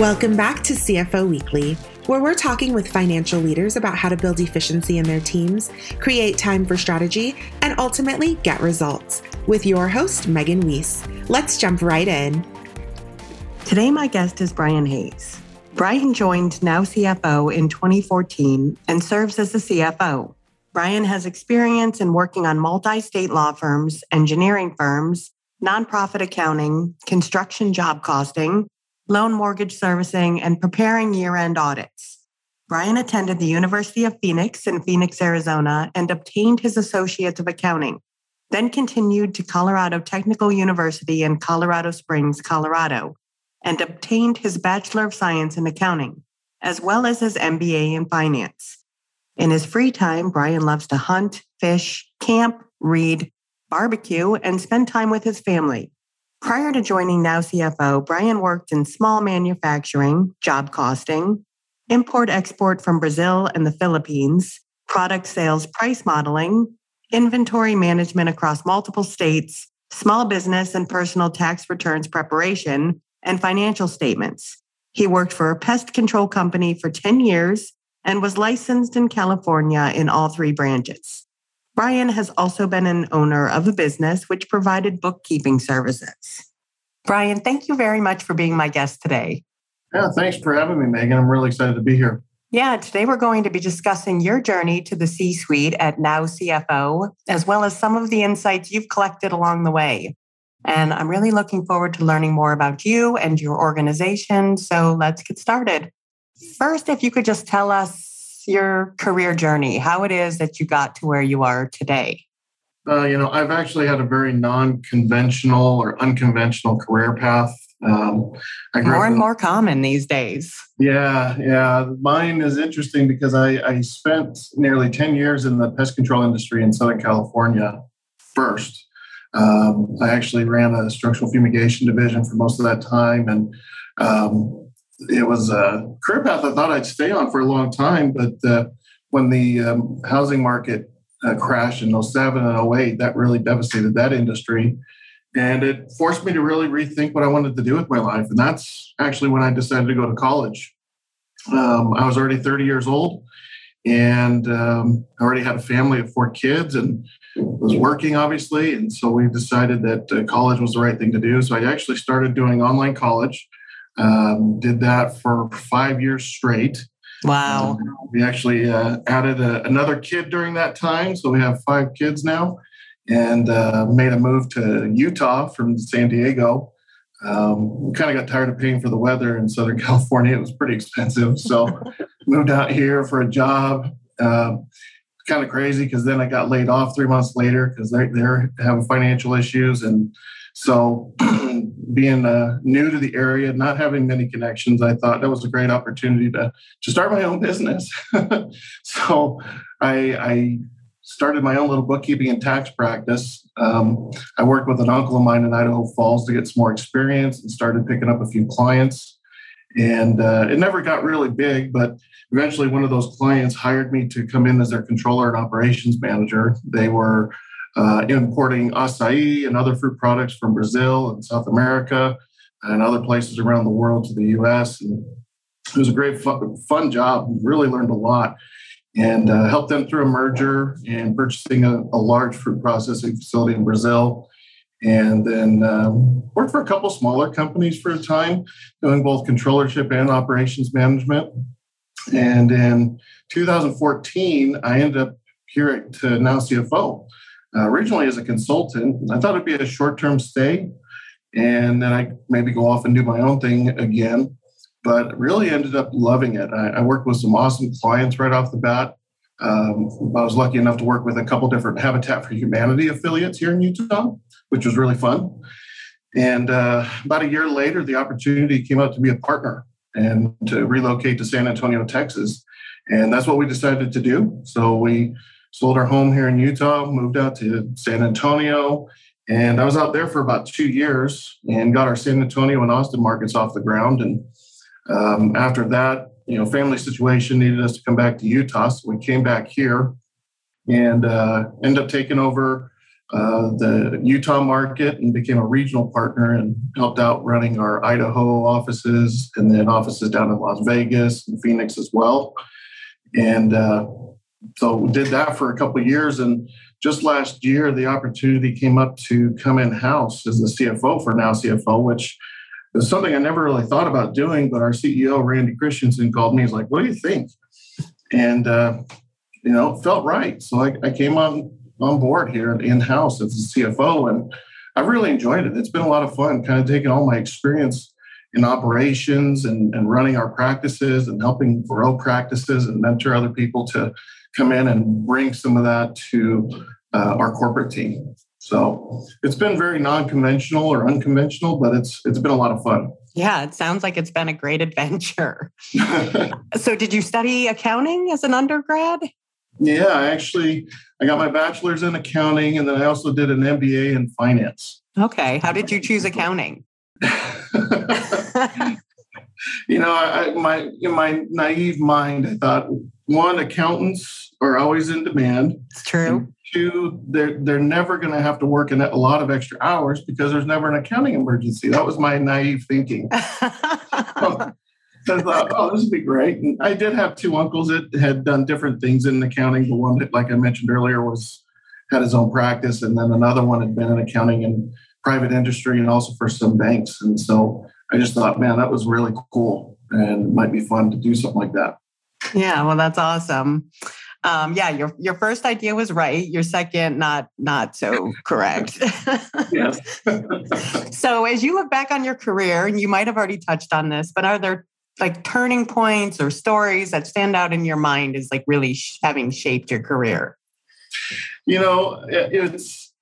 Welcome back to CFO Weekly, where we're talking with financial leaders about how to build efficiency in their teams, create time for strategy, and ultimately get results. With your host, Megan Weiss. Let's jump right in. Today, my guest is Brian Hayes. Brian joined Now CFO in 2014 and serves as the CFO. Brian has experience in working on multi state law firms, engineering firms, nonprofit accounting, construction job costing, loan mortgage servicing, and preparing year end audits. Brian attended the University of Phoenix in Phoenix, Arizona, and obtained his Associate of Accounting, then continued to Colorado Technical University in Colorado Springs, Colorado, and obtained his Bachelor of Science in Accounting, as well as his MBA in Finance. In his free time, Brian loves to hunt, fish, camp, read, barbecue, and spend time with his family. Prior to joining Now CFO, Brian worked in small manufacturing, job costing, import export from Brazil and the Philippines, product sales price modeling, inventory management across multiple states, small business and personal tax returns preparation, and financial statements. He worked for a pest control company for 10 years and was licensed in California in all three branches. Brian has also been an owner of a business which provided bookkeeping services. Brian, thank you very much for being my guest today. Yeah, thanks for having me, Megan. I'm really excited to be here. Yeah, today we're going to be discussing your journey to the C suite at Now CFO, as well as some of the insights you've collected along the way. And I'm really looking forward to learning more about you and your organization. So let's get started. First, if you could just tell us your career journey, how it is that you got to where you are today. Uh, you know, I've actually had a very non-conventional or unconventional career path. Um, more and more common these days. Yeah, yeah. Mine is interesting because I, I spent nearly 10 years in the pest control industry in Southern California first. Um, I actually ran a structural fumigation division for most of that time. And um, it was a career path I thought I'd stay on for a long time, but uh, when the um, housing market uh, crashed in 07 and 08, that really devastated that industry. And it forced me to really rethink what I wanted to do with my life. And that's actually when I decided to go to college. Um, I was already 30 years old and um, I already had a family of four kids and was working, obviously. And so we decided that uh, college was the right thing to do. So I actually started doing online college. Um, did that for five years straight. Wow. Um, we actually uh, added a, another kid during that time. So we have five kids now and uh, made a move to Utah from San Diego. Um, we kind of got tired of paying for the weather in Southern California. It was pretty expensive. So moved out here for a job. Uh, kind of crazy because then I got laid off three months later because they're, they're having financial issues. And so being uh, new to the area, not having many connections, I thought that was a great opportunity to to start my own business. so I, I, started my own little bookkeeping and tax practice. Um, I worked with an uncle of mine in Idaho Falls to get some more experience and started picking up a few clients. And uh, it never got really big, but eventually one of those clients hired me to come in as their controller and operations manager. They were uh, importing acai and other fruit products from Brazil and South America and other places around the world to the US. And it was a great, fun, fun job. Really learned a lot and uh, helped them through a merger and purchasing a, a, large fruit processing facility in Brazil. And then um, worked for a couple smaller companies for a time, doing both controllership and operations management. And in 2014, I ended up here at uh, Now CFO uh, originally as a consultant. I thought it'd be a short term stay and then I maybe go off and do my own thing again. But really ended up loving it. I, I worked with some awesome clients right off the bat. Um, I was lucky enough to work with a couple different Habitat for Humanity affiliates here in Utah, which was really fun. And uh, about a year later, the opportunity came up to be a partner and to relocate to San Antonio, Texas. And that's what we decided to do. So we sold our home here in Utah, moved out to San Antonio, and I was out there for about two years and got our San Antonio and Austin markets off the ground. And um, after that, you know, family situation needed us to come back to Utah, so we came back here and uh, ended up taking over uh, the Utah market and became a regional partner and helped out running our Idaho offices and then offices down in Las Vegas and Phoenix as well. And uh, so we did that for a couple years. And just last year, the opportunity came up to come in house as the CFO for Now CFO, which is something I never really thought about doing. But our CEO, Randy Christensen, called me. He's like, What do you think? And, uh, you know, felt right. So I, I came on on board here in house as the CFO, and I've really enjoyed it. It's been a lot of fun, kind of taking all my experience in operations and, and running our practices and helping grow practices and mentor other people to come in and bring some of that to uh, our corporate team. So it's been very non-conventional or unconventional, but it's it's been a lot of fun. Yeah, it sounds like it's been a great adventure. so did you study accounting as an undergrad? Yeah, I actually I got my bachelor's in accounting and then I also did an MBA in finance. Okay. How did you choose accounting? you know, I, my in my naive mind, I thought one, accountants are always in demand. It's true. two, they're they're never going to have to work in a lot of extra hours because there's never an accounting emergency. That was my naive thinking. so, I thought, oh, this would be great. And I did have two uncles that had done different things in accounting. The one that, like I mentioned earlier, was had his own practice, and then another one had been in accounting and private industry, and also for some banks. And so I just thought, man, that was really cool, and it might be fun to do something like that. Yeah, well, that's awesome. Um, yeah, your your first idea was right. Your second, not not so correct. yes. so, as you look back on your career, and you might have already touched on this, but are there like turning points or stories that stand out in your mind as like really sh- having shaped your career? You know, it's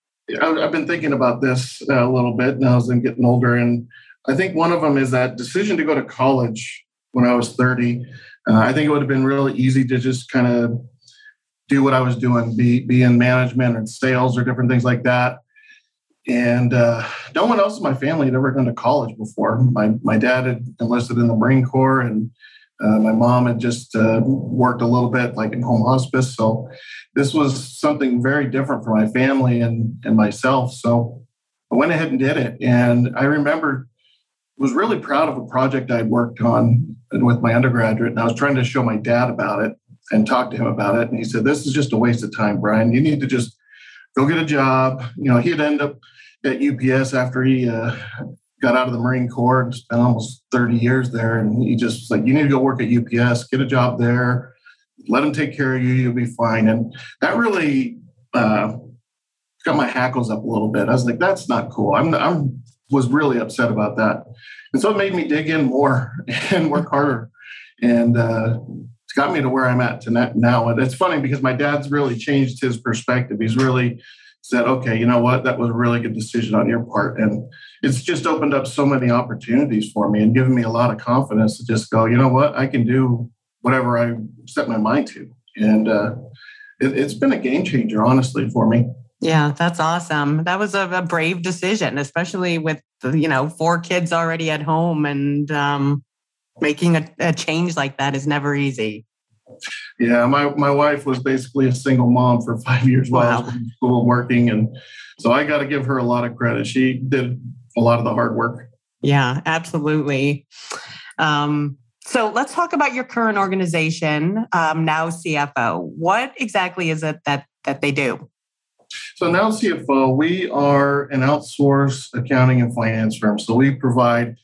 I've been thinking about this a little bit now as I'm getting older, and I think one of them is that decision to go to college when I was 30. Uh, I think it would have been really easy to just kind of do what I was doing, be be in management and sales or different things like that. And uh, no one else in my family had ever gone to college before. My my dad had enlisted in the Marine Corps, and uh, my mom had just uh, worked a little bit, like in home hospice. So this was something very different for my family and and myself. So I went ahead and did it. And I remember was really proud of a project I'd worked on with my undergraduate, and I was trying to show my dad about it and talk to him about it. And he said, This is just a waste of time, Brian. You need to just go get a job. You know, he'd end up at UPS after he uh, got out of the Marine Corps and spent almost 30 years there. And he just like, You need to go work at UPS, get a job there, let him take care of you, you'll be fine. And that really uh, got my hackles up a little bit. I was like, That's not cool. I'm, I'm was really upset about that. And so it made me dig in more and work harder. And uh, it's got me to where I'm at to now. And it's funny because my dad's really changed his perspective. He's really said, okay, you know what? That was a really good decision on your part. And it's just opened up so many opportunities for me and given me a lot of confidence to just go, you know what? I can do whatever I set my mind to. And uh, it, it's been a game changer, honestly, for me. Yeah, that's awesome. That was a, a brave decision, especially with you know four kids already at home and um, making a, a change like that is never easy. Yeah, my, my wife was basically a single mom for five years while I was in school working. And so I got to give her a lot of credit. She did a lot of the hard work. Yeah, absolutely. Um, so let's talk about your current organization, um, now CFO. What exactly is it that that they do? So now CFO, we are an outsourced accounting and finance firm. So we provide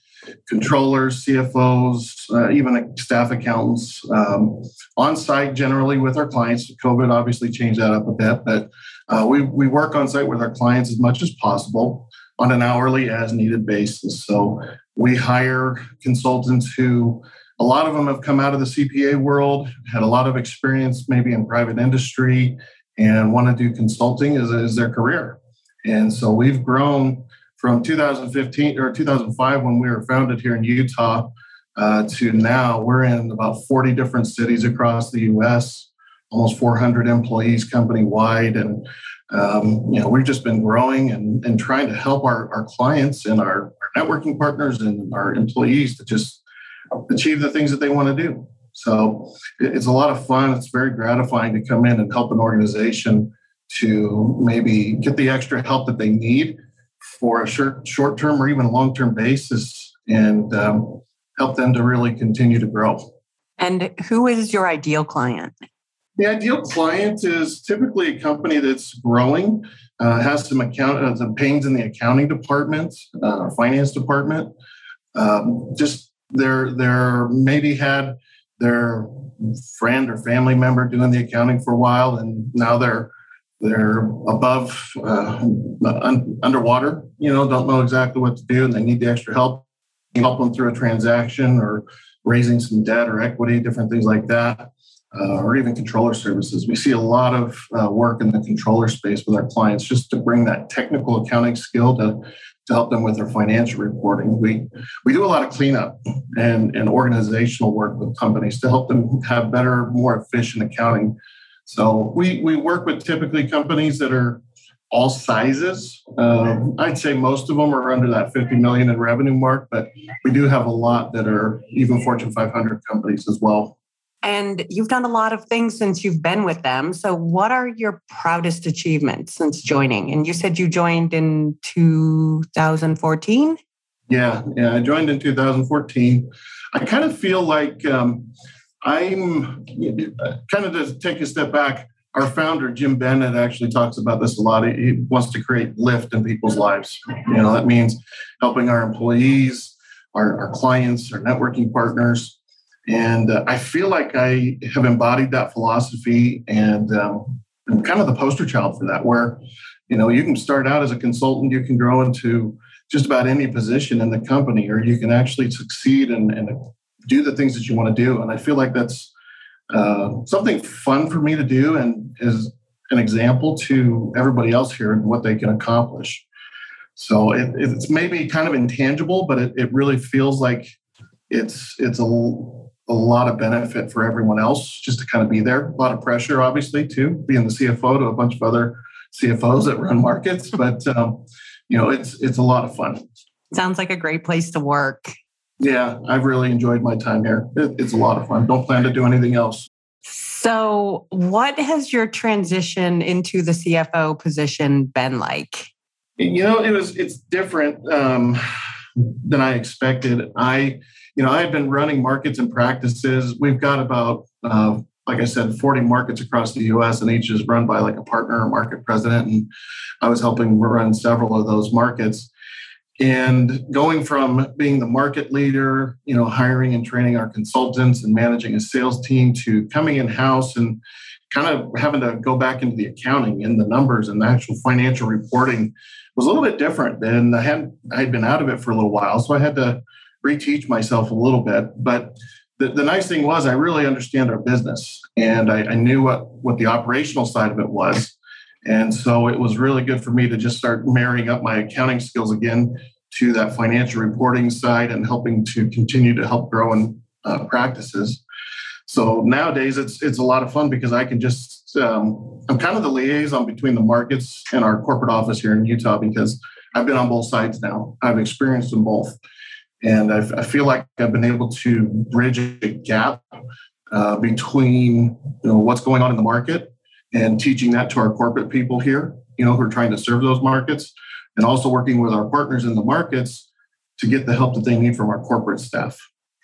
controllers, CFOs, uh, even staff accountants um, on site generally with our clients. COVID obviously changed that up a bit, but uh, we, we work on site with our clients as much as possible on an hourly as needed basis. So we hire consultants who a lot of them have come out of the CPA world, had a lot of experience maybe in private industry, and want to do consulting as, as their career. And so we've grown from 2015 or 2005 when we were founded here in Utah uh, to now, we're in about 40 different cities across the U.S. Almost 400 employees company wide, and um, you know we've just been growing and, and trying to help our, our clients and our, our networking partners and our employees to just achieve the things that they want to do. So it's a lot of fun. It's very gratifying to come in and help an organization to maybe get the extra help that they need for a short short term or even long term basis, and um, help them to really continue to grow. And who is your ideal client? The ideal client is typically a company that's growing, uh, has some account uh, some pains in the accounting department, uh, finance department. Um, just they're they're maybe had their friend or family member doing the accounting for a while, and now they're they're above uh, un- underwater. You know, don't know exactly what to do, and they need the extra help. Help them through a transaction or raising some debt or equity, different things like that uh, or even controller services. We see a lot of uh, work in the controller space with our clients just to bring that technical accounting skill to, to help them with their financial reporting. We, we do a lot of cleanup and, and organizational work with companies to help them have better, more efficient accounting. So we, we work with typically companies that are all sizes. Um, I'd say most of them are under that 50 million in revenue mark, but we do have a lot that are even Fortune 500 companies as well. And you've done a lot of things since you've been with them. So, what are your proudest achievements since joining? And you said you joined in 2014? Yeah, yeah, I joined in 2014. I kind of feel like um, I'm kind of to take a step back. Our founder, Jim Bennett, actually talks about this a lot. He wants to create lift in people's lives. You know, that means helping our employees, our, our clients, our networking partners, and uh, I feel like I have embodied that philosophy and um, I'm kind of the poster child for that, where, you know, you can start out as a consultant, you can grow into just about any position in the company, or you can actually succeed and, and do the things that you want to do. And I feel like that's uh, something fun for me to do and is an example to everybody else here and what they can accomplish. So it, it's maybe kind of intangible, but it, it really feels like it's it's a a lot of benefit for everyone else just to kind of be there. A lot of pressure, obviously, too, being the CFO to a bunch of other CFOs that run markets. But um, you know, it's it's a lot of fun. Sounds like a great place to work. Yeah, I've really enjoyed my time here. It, it's a lot of fun. Don't plan to do anything else. So, what has your transition into the CFO position been like? You know, it was it's different um, than I expected. I you know, I had been running markets and practices. We've got about, uh, like I said, 40 markets across the US, and each is run by like a partner or market president. And I was helping run several of those markets. And going from being the market leader, you know, hiring and training our consultants and managing a sales team to coming in house and kind of having to go back into the accounting and the numbers and the actual financial reporting was a little bit different. And I had I had been out of it for a little while, so I had to reteach myself a little bit. But the, the nice thing was I really understand our business and I, I knew what, what the operational side of it was. And so it was really good for me to just start marrying up my accounting skills again to that financial reporting side and helping to continue to help grow in uh, practices. So nowadays it's it's a lot of fun because I can just um, I'm kind of the liaison between the markets and our corporate office here in Utah because I've been on both sides now. I've experienced them both. And I, I feel like I've been able to bridge a gap uh, between you know, what's going on in the market and teaching that to our corporate people here, you know, who are trying to serve those markets, and also working with our partners in the markets to get the help that they need from our corporate staff.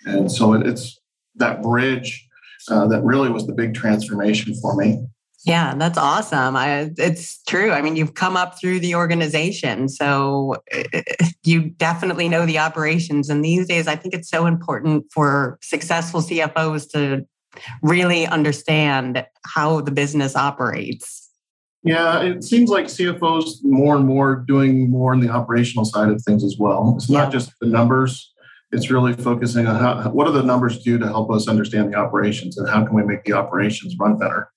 And so it's that bridge uh, that really was the big transformation for me. Yeah, that's awesome. I, it's true. I mean, you've come up through the organization, so eh, you definitely know the operations. And these days, I think it's so important for successful CFOs to really understand how the business operates. Yeah, it seems like CFOs more and more doing more in the operational side of things as well. It's not just the numbers; it's really focusing on how, what do the numbers do to help us understand the operations, and how can we make the operations run better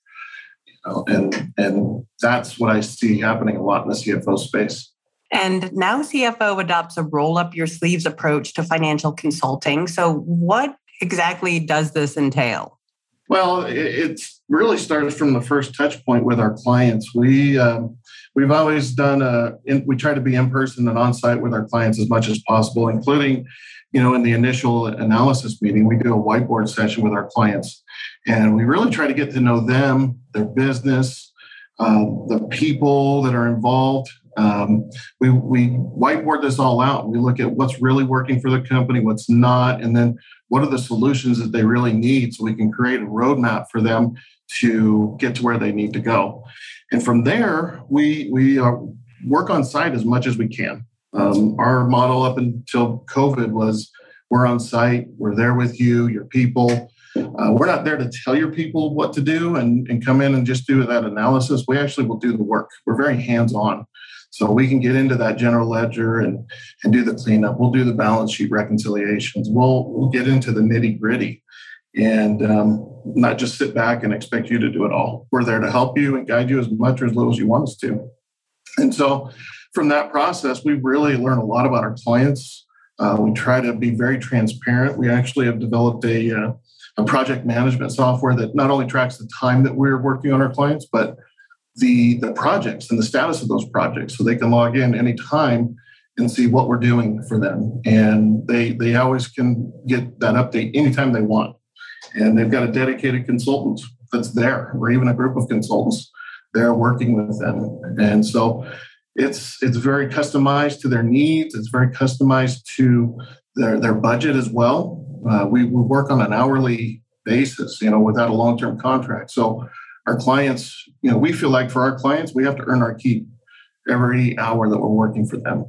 know, and and that's what I see happening a lot in the CFO space. And now CFO adopts a roll up your sleeves approach to financial consulting. So, what exactly does this entail? Well, it, really starts from the first touch point with our clients. We um, we've always done a in, we try to be in person and on site with our clients as much as possible, including you know in the initial analysis meeting we do a whiteboard session with our clients and we really try to get to know them their business uh, the people that are involved. Um, we, we whiteboard this all out. We look at what's really working for the company, what's not, and then what are the solutions that they really need so we can create a roadmap for them to get to where they need to go. And from there, we, we uh, work on site as much as we can. Um, our model up until COVID was we're on site, we're there with you, your people. Uh, we're not there to tell your people what to do and, and come in and just do that analysis. We actually will do the work. We're very hands on. So we can get into that general ledger and, and do the cleanup. We'll do the balance sheet reconciliations. We'll, we'll get into the nitty gritty and um, not just sit back and expect you to do it all. We're there to help you and guide you as much or as little as you want us to. And so from that process, we really learn a lot about our clients. Uh, we try to be very transparent. We actually have developed a, uh, a project management software that not only tracks the time that we're working on our clients, but the, the projects and the status of those projects so they can log in anytime and see what we're doing for them. And they, they always can get that update anytime they want. And they've got a dedicated consultant that's there, or even a group of consultants there working with them. And so it's it's very customized to their needs. It's very customized to their their budget as well. Uh, we, we work on an hourly basis, you know, without a long term contract. So our clients, you know, we feel like for our clients, we have to earn our keep every hour that we're working for them.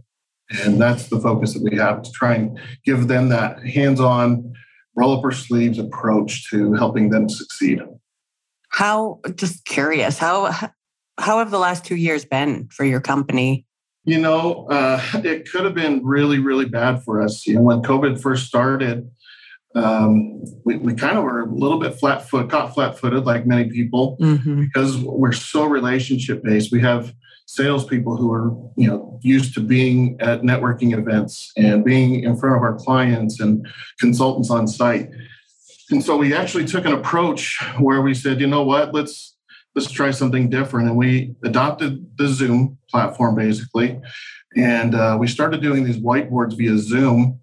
And that's the focus that we have to try and give them that hands on, roll up our sleeves approach to helping them succeed. How, just curious, how how have the last two years been for your company? You know, uh, it could have been really, really bad for us. You know, when COVID first started, um, we, we kind of were a little bit flat foot, caught flat footed, like many people, mm-hmm. because we're so relationship based. We have salespeople who are, you know, used to being at networking events and being in front of our clients and consultants on site. And so we actually took an approach where we said, you know what, let's let's try something different. And we adopted the Zoom platform basically. And uh, we started doing these whiteboards via Zoom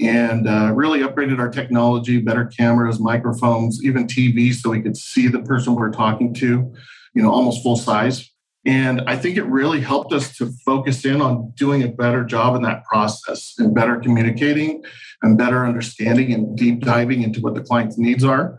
and uh, really upgraded our technology, better cameras, microphones, even TVs so we could see the person we're talking to, you know, almost full size. And I think it really helped us to focus in on doing a better job in that process and better communicating and better understanding and deep diving into what the client's needs are.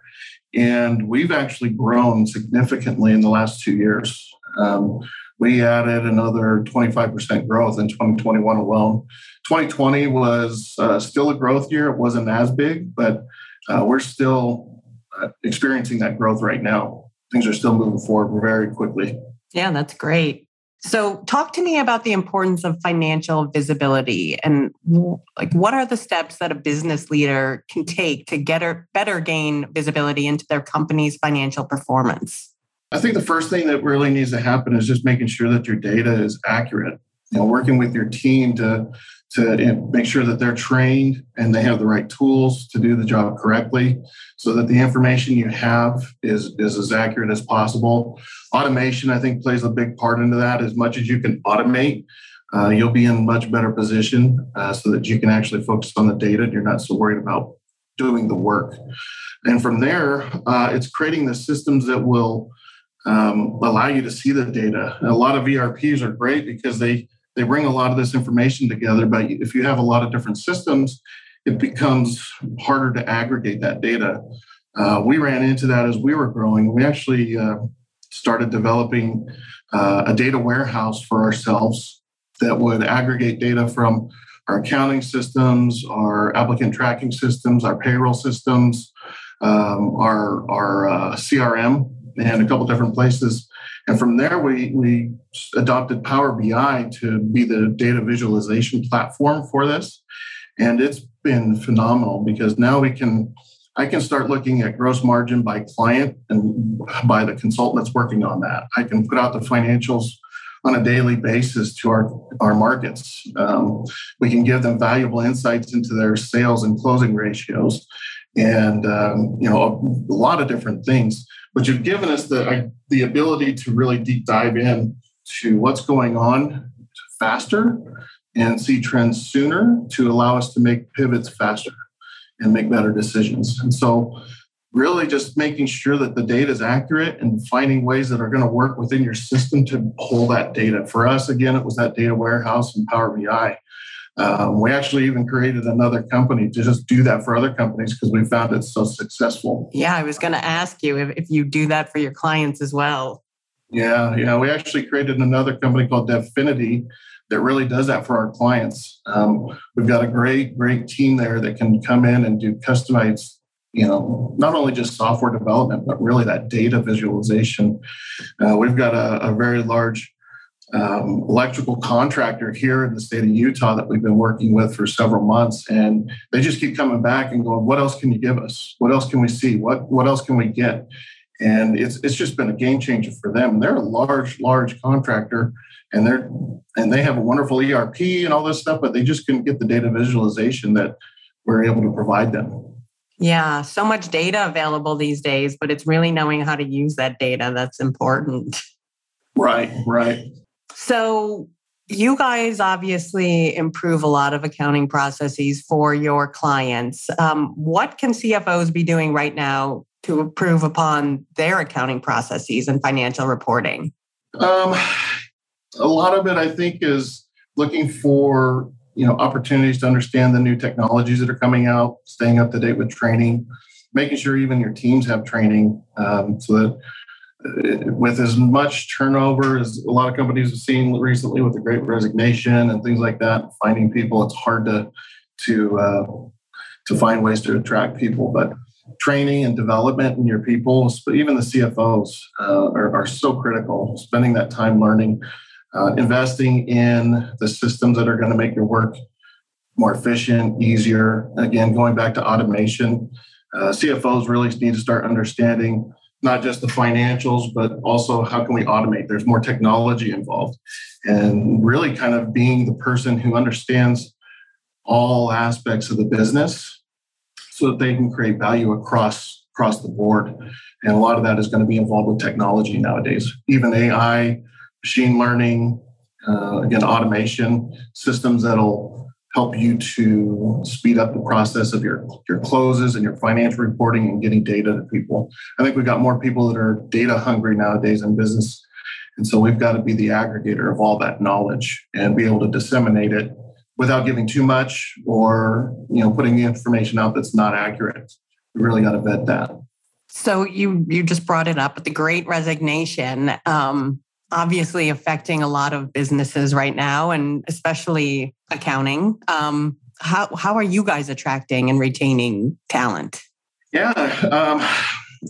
And we've actually grown significantly in the last two years. Um, we added another 25% growth in 2021 alone. 2020 was uh, still a growth year. It wasn't as big, but uh, we're still uh, experiencing that growth right now. Things are still moving forward very quickly. Yeah, that's great. So, talk to me about the importance of financial visibility and like what are the steps that a business leader can take to get or better gain visibility into their company's financial performance? I think the first thing that really needs to happen is just making sure that your data is accurate. You know, working with your team to to make sure that they're trained and they have the right tools to do the job correctly so that the information you have is, is as accurate as possible. Automation, I think, plays a big part into that. As much as you can automate, uh, you'll be in much better position uh, so that you can actually focus on the data and you're not so worried about doing the work. And from there, uh, it's creating the systems that will um, allow you to see the data. a lot of ERPs are great because they they bring a lot of this information together. But if you have a lot of different systems, it becomes harder to aggregate that data. Uh, we ran into that as we were growing. We actually uh, started developing uh, a data warehouse for ourselves that would aggregate data from our accounting systems, our applicant tracking systems, our payroll systems, um, our, our uh, CRM, and a couple different places and from there, we, we adopted Power BI to be the data visualization platform for this. And it's been phenomenal because now we can, I can start looking at gross margin by client and by the consultant that's working on that. I can put out the financials on a daily basis to our, our markets. Um, we can give them valuable insights into their sales and closing ratios and um, you know a, a, lot of different things but you've given us the the ability to really deep dive in to what's going on faster and see trends sooner to allow us to make pivots faster and make better decisions and so really just making sure that the data is accurate and finding ways that are going to work within your system to pull that data. For us, again, it was that data warehouse and Power BI. Um, we actually even created another company to just do that for other companies because we found it so successful. Yeah, I was going to ask you if, if you do that for your clients as well. Yeah, yeah. We actually created another company called Devfinity that really does that for our clients. Um, we've got a great, great team there that can come in and do customized, you know, not only just software development, but really that data visualization. Uh, we've got a, a very large um, electrical contractor here in the state of Utah that we've been working with for several months, and they just keep coming back and going, "What else can you give us? What else can we see? What what else can we get?" And it's it's just been a game changer for them. And they're a large large contractor, and they're and they have a wonderful ERP and all this stuff, but they just couldn't get the data visualization that we're able to provide them. Yeah, so much data available these days, but it's really knowing how to use that data that's important. Right, right. So, you guys obviously improve a lot of accounting processes for your clients. Um, what can CFOs be doing right now to improve upon their accounting processes and financial reporting? Um, a lot of it, I think, is looking for you know opportunities to understand the new technologies that are coming out, staying up to date with training, making sure even your teams have training um, so that with as much turnover as a lot of companies have seen recently with the great resignation and things like that finding people it's hard to to uh, to find ways to attract people. But training and development in your people but even the cfos uh, are, are, so critical. Spending that time learning uh, investing in the systems that are going to make your work more efficient easier. Again going back to automation uh, cfos really need to start understanding not just the financials, but also how can we automate? There's more technology involved, and really kind of being the person who understands all aspects of the business so that they can create value across across the board. And a lot of that is going to be involved with technology nowadays, even AI, machine learning, uh, again, automation systems that'll help you to speed up the process of your, your closes and your financial reporting and getting data to people. I think we've got more people that are data hungry nowadays in business. And so we've got to be the aggregator of all that knowledge and be able to disseminate it without giving too much or you know putting the information out that's not accurate. We really got to vet that. So you you just brought it up, with the Great Resignation. Um, obviously affecting a lot of businesses right now, and especially accounting. Um, how how are you guys attracting and retaining talent? Yeah, um,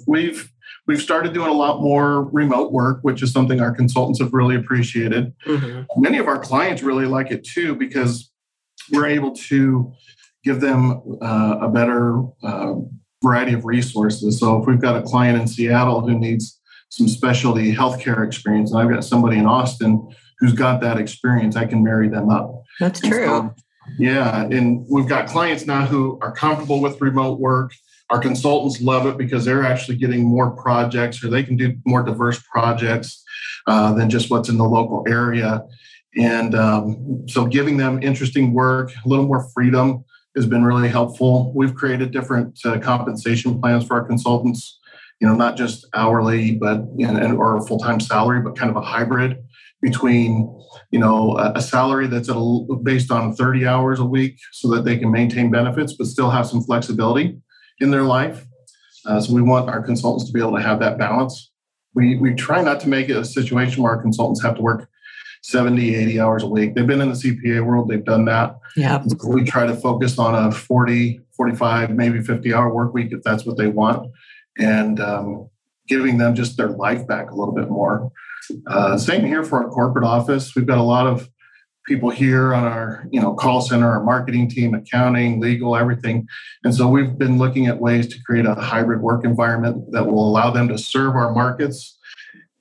we've we've started doing a lot more remote work, which is something our consultants have really appreciated. Mm-hmm. Many of our clients really like it too because we're able to give them uh, a better uh, variety of resources. So if we've got a client in Seattle who needs some specialty healthcare experience, and I've got somebody in Austin who's got that experience, I can marry them up. That's true. So, yeah, and we've got clients now who are comfortable with remote work. Our consultants love it because they're actually getting more projects, or they can do more diverse projects uh, than just what's in the local area. And um, so, giving them interesting work, a little more freedom has been really helpful. We've created different uh, compensation plans for our consultants you know, not just hourly, but you know, or full time salary, but kind of a hybrid between you know a, salary that's a, based on 30 hours a week so that they can maintain benefits but still have some flexibility in their life. Uh, so we want our consultants to be able to have that balance. We we try not to make it a situation where our consultants have to work 70 80 hours a week. They've been in the cpa world they've done that. Yeah we try to focus on a 40 45 maybe 50 hour work week if that's what they want and um, giving them just their life back a little bit more. Uh, same here for our corporate office. We've got a lot of people here on our you know call center, our marketing team, accounting, legal, everything. And so we've been looking at ways to create a hybrid work environment that will allow them to serve our markets,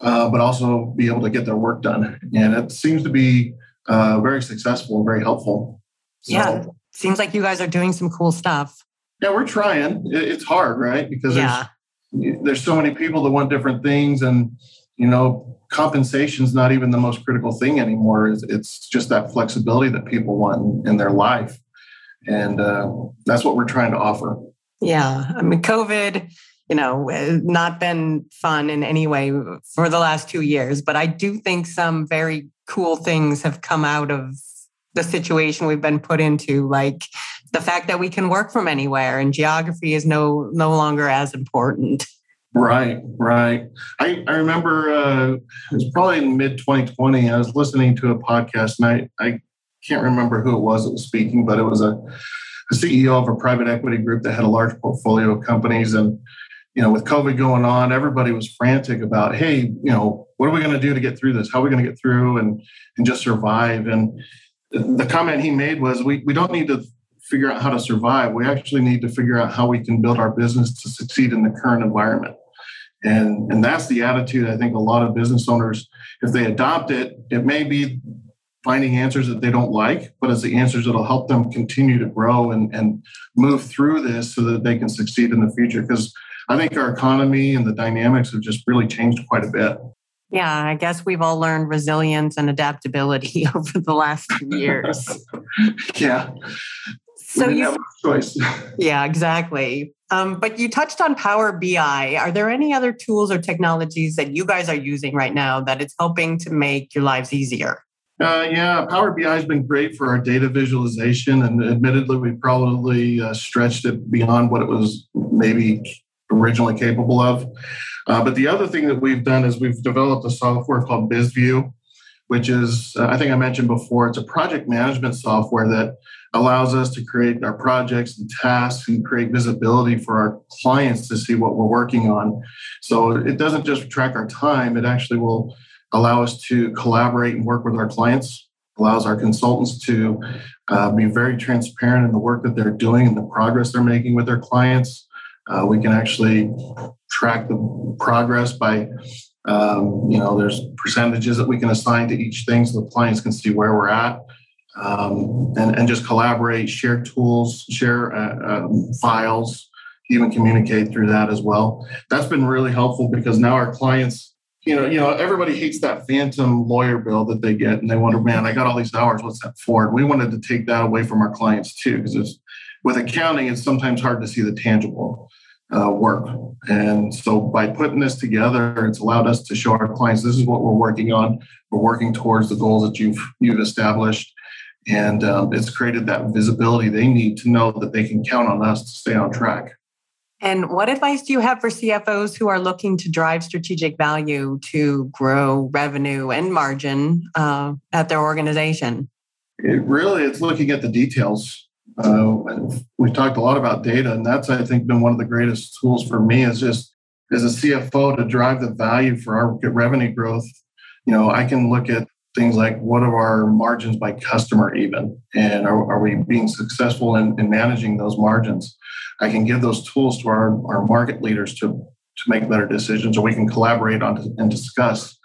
uh, but also be able to get their work done. And it seems to be uh, very successful and very helpful. So, yeah, seems like you guys are doing some cool stuff. Yeah, we're trying. It's hard, right? Because yeah there's so many people that want different things and you know compensation is not even the most critical thing anymore. It's, it's just that flexibility that people want in, in their life. And uh, that's what we're trying to offer. Yeah. I mean covid you know, not been fun in any way for the last two years. But I do think some very cool things have come out of the situation we've been put into, like the fact that we can work from anywhere and geography is no no longer as important. Right, right. I, I remember uh, it was probably in mid 2020. I was listening to a podcast and I, I can't remember who it was that was speaking, but it was a, a CEO of a private equity group that had a large portfolio of companies. And, you know, with COVID going on, everybody was frantic about, hey, you know, what are we going to do to get through this? How are we going to get through and, and just survive? And the comment he made was, we, we don't need to figure out how to survive. We actually need to figure out how we can build our business to succeed in the current environment. And, and that's the attitude I think a lot of business owners, if they adopt it, it may be finding answers that they don't like, but it's the answers that'll help them continue to grow and, and move through this so that they can succeed in the future. Because I think our economy and the dynamics have just really changed quite a bit. Yeah, I guess we've all learned resilience and adaptability over the last two years. yeah. So you have choice. Yeah, exactly. Um, but you touched on Power BI. Are there any other tools or technologies that you guys are using right now that it's helping to make your lives easier? Uh, yeah, Power BI has been great for our data visualization, and admittedly, we probably uh, stretched it beyond what it was maybe originally capable of. Uh, but the other thing that we've done is we've developed a software called BizView, which is, uh, I think I mentioned before, it's a project management software that allows us to create our projects and tasks and create visibility for our clients to see what we're working on. So it doesn't just track our time, it actually will allow us to collaborate and work with our clients, allows our consultants to uh, be very transparent in the work that they're doing and the progress they're making with their clients. Uh, we can actually track the progress by um, you know there's percentages that we can assign to each thing so the clients can see where we're at um, and, and just collaborate, share tools, share uh, um, files, even communicate through that as well. That's been really helpful because now our clients, you know, you know, everybody hates that phantom lawyer bill that they get, and they wonder, man, I got all these hours, what's that for? And we wanted to take that away from our clients too, because with accounting, it's sometimes hard to see the tangible. Uh, work. And so by putting this together, it's allowed us to show our clients this is what we're working on. We're working towards the goals that you've you've established, and um, it's created that visibility they need to know that they can count on us to stay on track. And what advice do you have for CFOs who are looking to drive strategic value to grow revenue and margin uh, at their organization? It really, it's looking at the details. Uh, we've talked a lot about data, and that's I think been one of the greatest tools for me is just as a CFO to drive the value for our revenue growth. You know, I can look at things like what are our margins by customer even and are, are we being successful in, in, managing those margins? I can give those tools to our, our market leaders to, to make better decisions or we can collaborate on and discuss.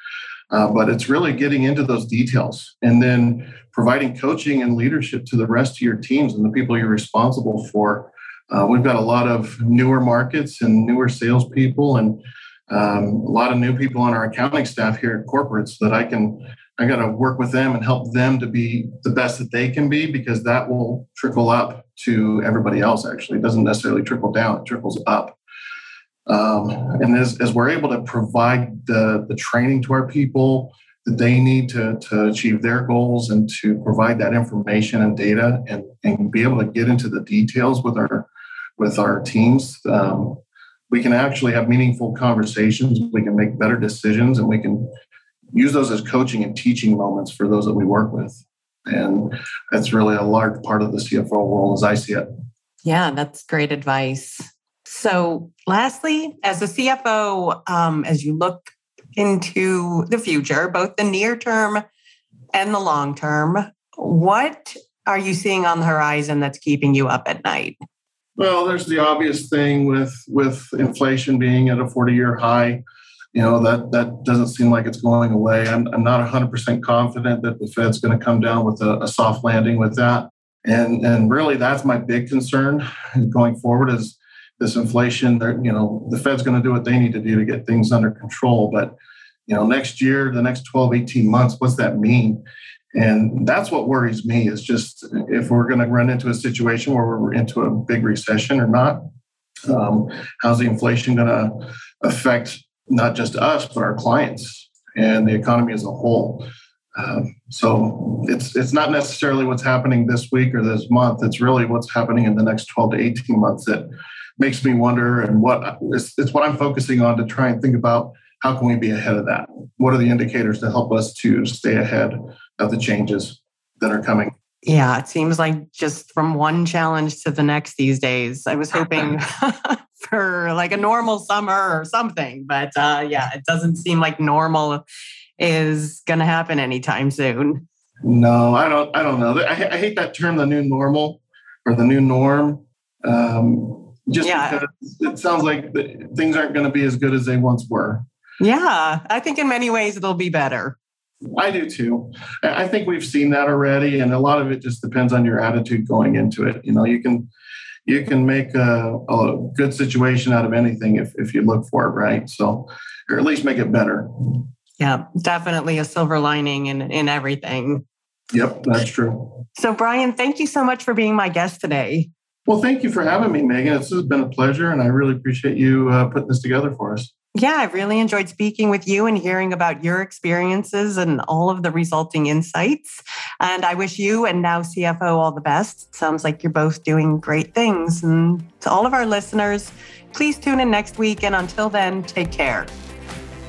Uh, but it's really getting into those details and then providing coaching and leadership to the rest of your teams and the people you're responsible for. Uh, we've got a lot of newer markets and newer salespeople and um, a lot of new people on our accounting staff here at corporates that I can I got to work with them and help them to be the best that they can be because that will trickle up to everybody else. Actually, it doesn't necessarily trickle down; it trickles up. Um, and as, as we're able to provide the the training to our people that they need to to achieve their goals and to provide that information and data and and be able to get into the details with our with our teams. Um, we can actually have meaningful conversations. We can make better decisions, and we can use those as coaching and teaching moments for those that we work with. And that's really a large part of the CFO role as I see it. Yeah, that's great advice. So, lastly, as a CFO, um, as you look into the future, both the near term and the long term, what are you seeing on the horizon that's keeping you up at night? Well, there's the obvious thing with with inflation being at a 40 year high you know that that doesn't seem like it's going away. I'm, I'm not 100% confident that the Fed's going to come down with a, a, soft landing with that, and and really that's my big concern going forward is this inflation. You know, the Fed's going to do what they need to do to get things under control, but you know, next year, the next 12, 18 months, what's that mean? And that's what worries me is just if we're going to run into a situation where we're into a big recession or not. Um, how's the inflation going to affect not just us, but our clients and the economy as a whole? Um, so it's it's not necessarily what's happening this week or this month. It's really what's happening in the next 12 to 18 months that makes me wonder and what it's, it's what I'm focusing on to try and think about how can we be ahead of that? What are the indicators to help us to stay ahead of the changes that are coming? Yeah, it seems like just from one challenge to the next these days. I was hoping for like a normal summer or something, but uh, yeah, it doesn't seem like normal is going to happen anytime soon. No, I don't. I don't know. I, I hate that term, the new normal or the new norm. Um, just yeah. because it sounds like things aren't going to be as good as they once were. Yeah, I think in many ways it'll be better. I do too. I think we've seen that already, and a lot of it just depends on your attitude going into it. You know, you can you can make a, a good situation out of anything if if you look for it right. So, or at least make it better. Yeah, definitely a silver lining in in everything. Yep, that's true. So, Brian, thank you so much for being my guest today. Well, thank you for having me, Megan. This has been a pleasure, and I really appreciate you uh, putting this together for us. Yeah, I really enjoyed speaking with you and hearing about your experiences and all of the resulting insights. And I wish you and now CFO all the best. Sounds like you're both doing great things. And to all of our listeners, please tune in next week. And until then, take care.